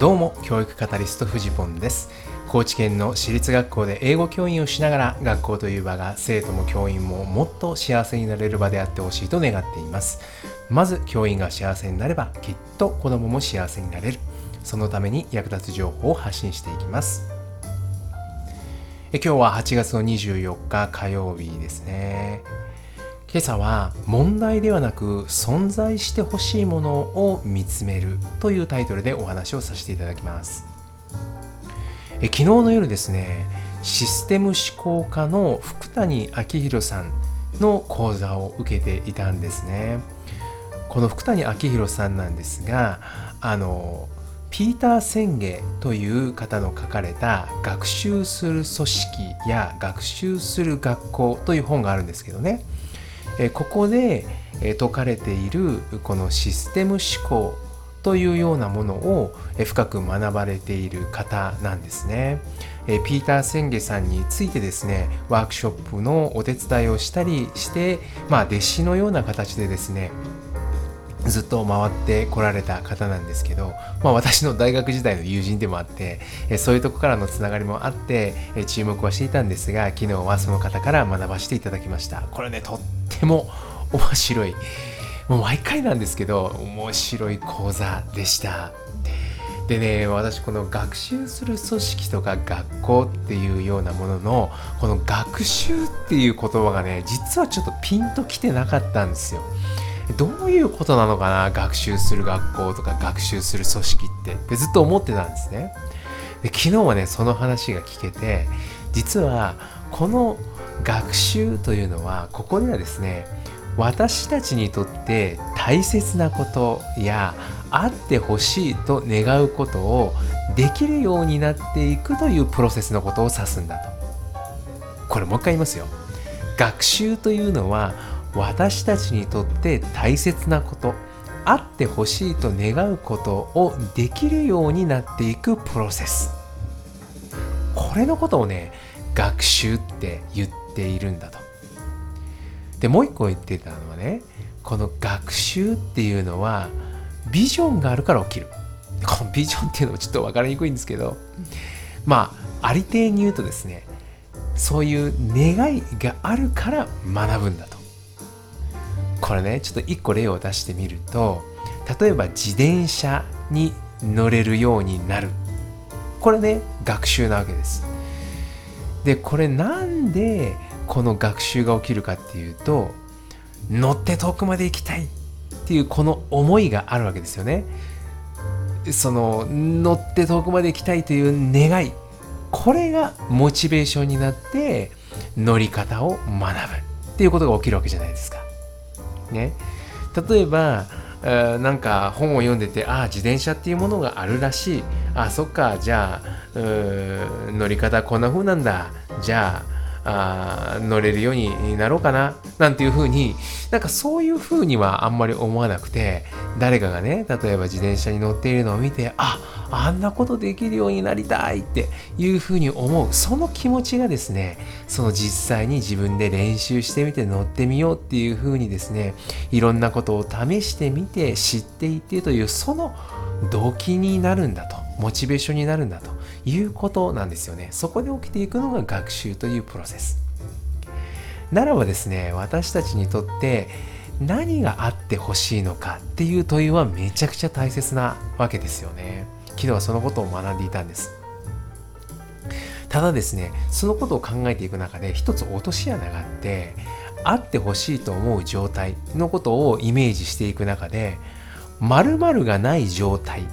どうも教育カタリストフジポンです。高知県の私立学校で英語教員をしながら学校という場が生徒も教員ももっと幸せになれる場であってほしいと願っています。まず教員が幸せになればきっと子供も幸せになれる。そのために役立つ情報を発信していきます。え今日は8月の24日火曜日ですね。今朝は問題ではなく存在してほしいものを見つめるというタイトルでお話をさせていただきます。え昨日の夜ですねシステム思考家の福谷明宏さんの講座を受けていたんですね。この福谷明宏さんなんですがあのピーター・センゲという方の書かれた「学習する組織」や「学習する学校」という本があるんですけどね。ここで説かれているこのシステム思考というようなものを深く学ばれている方なんですね。ピーター・センゲさんについてですねワークショップのお手伝いをしたりして、まあ、弟子のような形でですねずっと回ってこられた方なんですけど、まあ、私の大学時代の友人でもあってそういうとこからのつながりもあって注目はしていたんですが昨日はその方から学ばせていただきましたこれねとても面白い。もう毎回なんですけど面白い講座でした。でね私この学習する組織とか学校っていうようなもののこの学習っていう言葉がね実はちょっとピンときてなかったんですよ。どういうことなのかな学習する学校とか学習する組織って。ってずっと思ってたんですね。で昨日はねその話が聞けて実はこの学習というのはここではですね私たちにとって大切なことやあってほしいと願うことをできるようになっていくというプロセスのことを指すんだと。これもう一回言いますよ。学習というのは私たちにとって大切なことあってほしいと願うことをできるようになっていくプロセス。これのことをね学習って言っているんだと。でもう一個言ってたのはねこの学習っていうのはビジョンがあるから起きる。このビジョンっていうのもちょっと分かりにくいんですけどまあありていに言うとですねそういう願いがあるから学ぶんだと。これねちょっと一個例を出してみると例えば自転車に乗れるようになる。これね学習なわけです。でこれなんでこの学習が起きるかっていうと乗って遠くまで行きたいっていうこの思いがあるわけですよね。その乗って遠くまで行きたいという願いこれがモチベーションになって乗り方を学ぶっていうことが起きるわけじゃないですか。ね、例えばなんか本を読んでてああ自転車っていうものがあるらしい。あそっかじゃあ乗り方こんな風なんだ。じゃああ乗れるようになろうかななんていう風になんかそういう風にはあんまり思わなくて誰かがね例えば自転車に乗っているのを見てああんなことできるようになりたいっていう風に思うその気持ちがですねその実際に自分で練習してみて乗ってみようっていう風にですねいろんなことを試してみて知っていってというその動機になるんだとモチベーションになるんだということなんですよね。そこで起きていくのが学習というプロセス。ならばですね私たちにとって何があってほしいのかっていう問いはめちゃくちゃ大切なわけですよね。昨日はそのことを学んでいたんです。ただですねそのことを考えていく中で一つ落とし穴があってあってほしいと思う状態のことをイメージしていく中で〇〇がない状態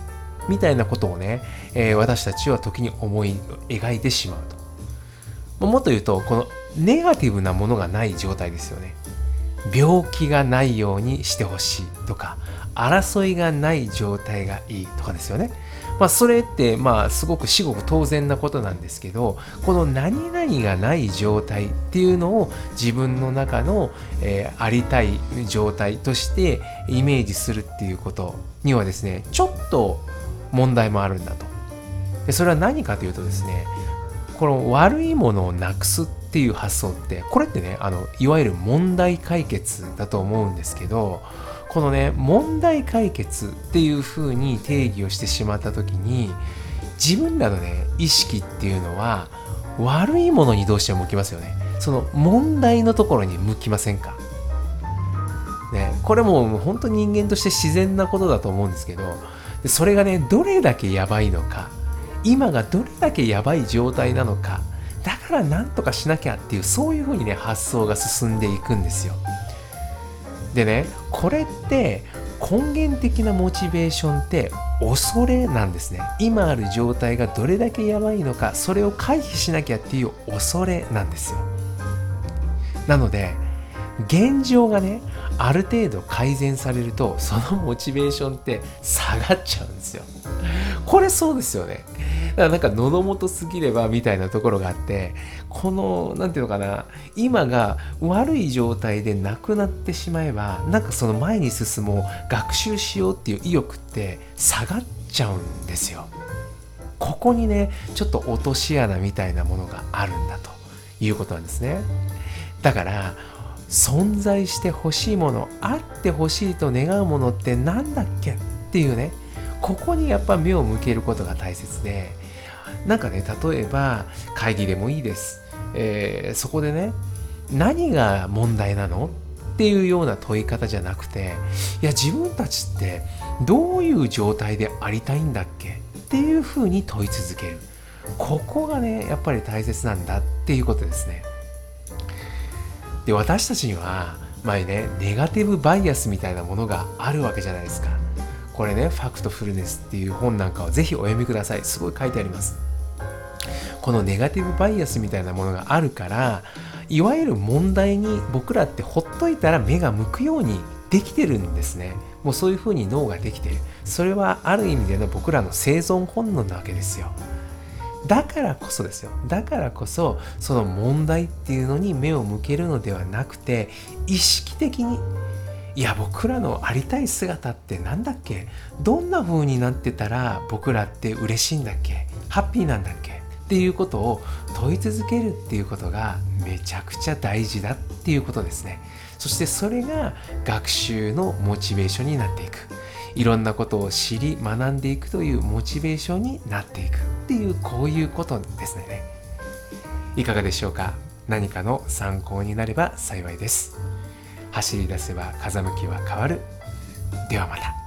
みたいなことをね、えー、私たちは時に思い描いてしまうと。もっと言うと、このネガティブなものがない状態ですよね。病気がないようにしてほしいとか、争いがない状態がいいとかですよね。まあ、それってまあすごく至極当然なことなんですけどこの何々がない状態っていうのを自分の中の、えー、ありたい状態としてイメージするっていうことにはですねちょっと問題もあるんだと。でそれは何かというとですねこの悪いものをなくすっていう発想ってこれってねあのいわゆる問題解決だと思うんですけどこのね問題解決っていう風に定義をしてしまった時に自分らのね意識っていうのは悪いものにどうしても向きますよね。その問題のところに向きませんか。ね、これも本当に人間として自然なことだと思うんですけどでそれがねどれだけやばいのか今がどれだけやばい状態なのかだから何とかしなきゃっていうそういうふうにね発想が進んでいくんですよ。でねこれって根源的なモチベーションって恐れなんですね。今ある状態がどれだけやばいのかそれを回避しなきゃっていう恐れなんですよ。なので現状がねある程度改善されるとそのモチベーションって下がっちゃうんですよ。これそうですよね。だからなんか喉元すぎればみたいなところがあってこの何ていうのかな今が悪い状態でなくなってしまえばなんかその前に進もう学習しようっていう意欲って下がっちゃうんですよ。ここにねちょっと落とし穴みたいなものがあるんだということなんですね。だから存在してほしいものあってほしいと願うものって何だっけっていうねここにやっぱ目を向けることが大切でなんかね例えば会議でもいいです、えー、そこでね何が問題なのっていうような問い方じゃなくていや自分たちってどういう状態でありたいんだっけっていうふうに問い続ける。ここがねやっぱり大切なんだっていうことですね。で私たちには前ねネガティブバイアスみたいなものがあるわけじゃないですか。これね「ファクトフルネス」っていう本なんかをぜひお読みください。すごい書いてあります。このネガティブバイアスみたいなものがあるからいわゆる問題に僕らってほっといたら目が向くようにできてるんですね。もうそういうふうに脳ができてるそれはある意味での僕らの生存本能なわけですよ。だからこそですよ。だからこそその問題っていうのに目を向けるのではなくて意識的にいや僕らのありたい姿って何だっけ？どんな風になってたら僕らって嬉しいんだっけ？ハッピーなんだっけ？っていうことを問い続けるっていうことがめちゃくちゃ大事だっていうことですね。そしてそれが学習のモチベーションになっていく。いろんなことを知り学んでいくというモチベーションになっていくっていうこういうことですね。いかがでしょうか？何かの参考になれば幸いです。走り出せば風向きは変わる。ではまた。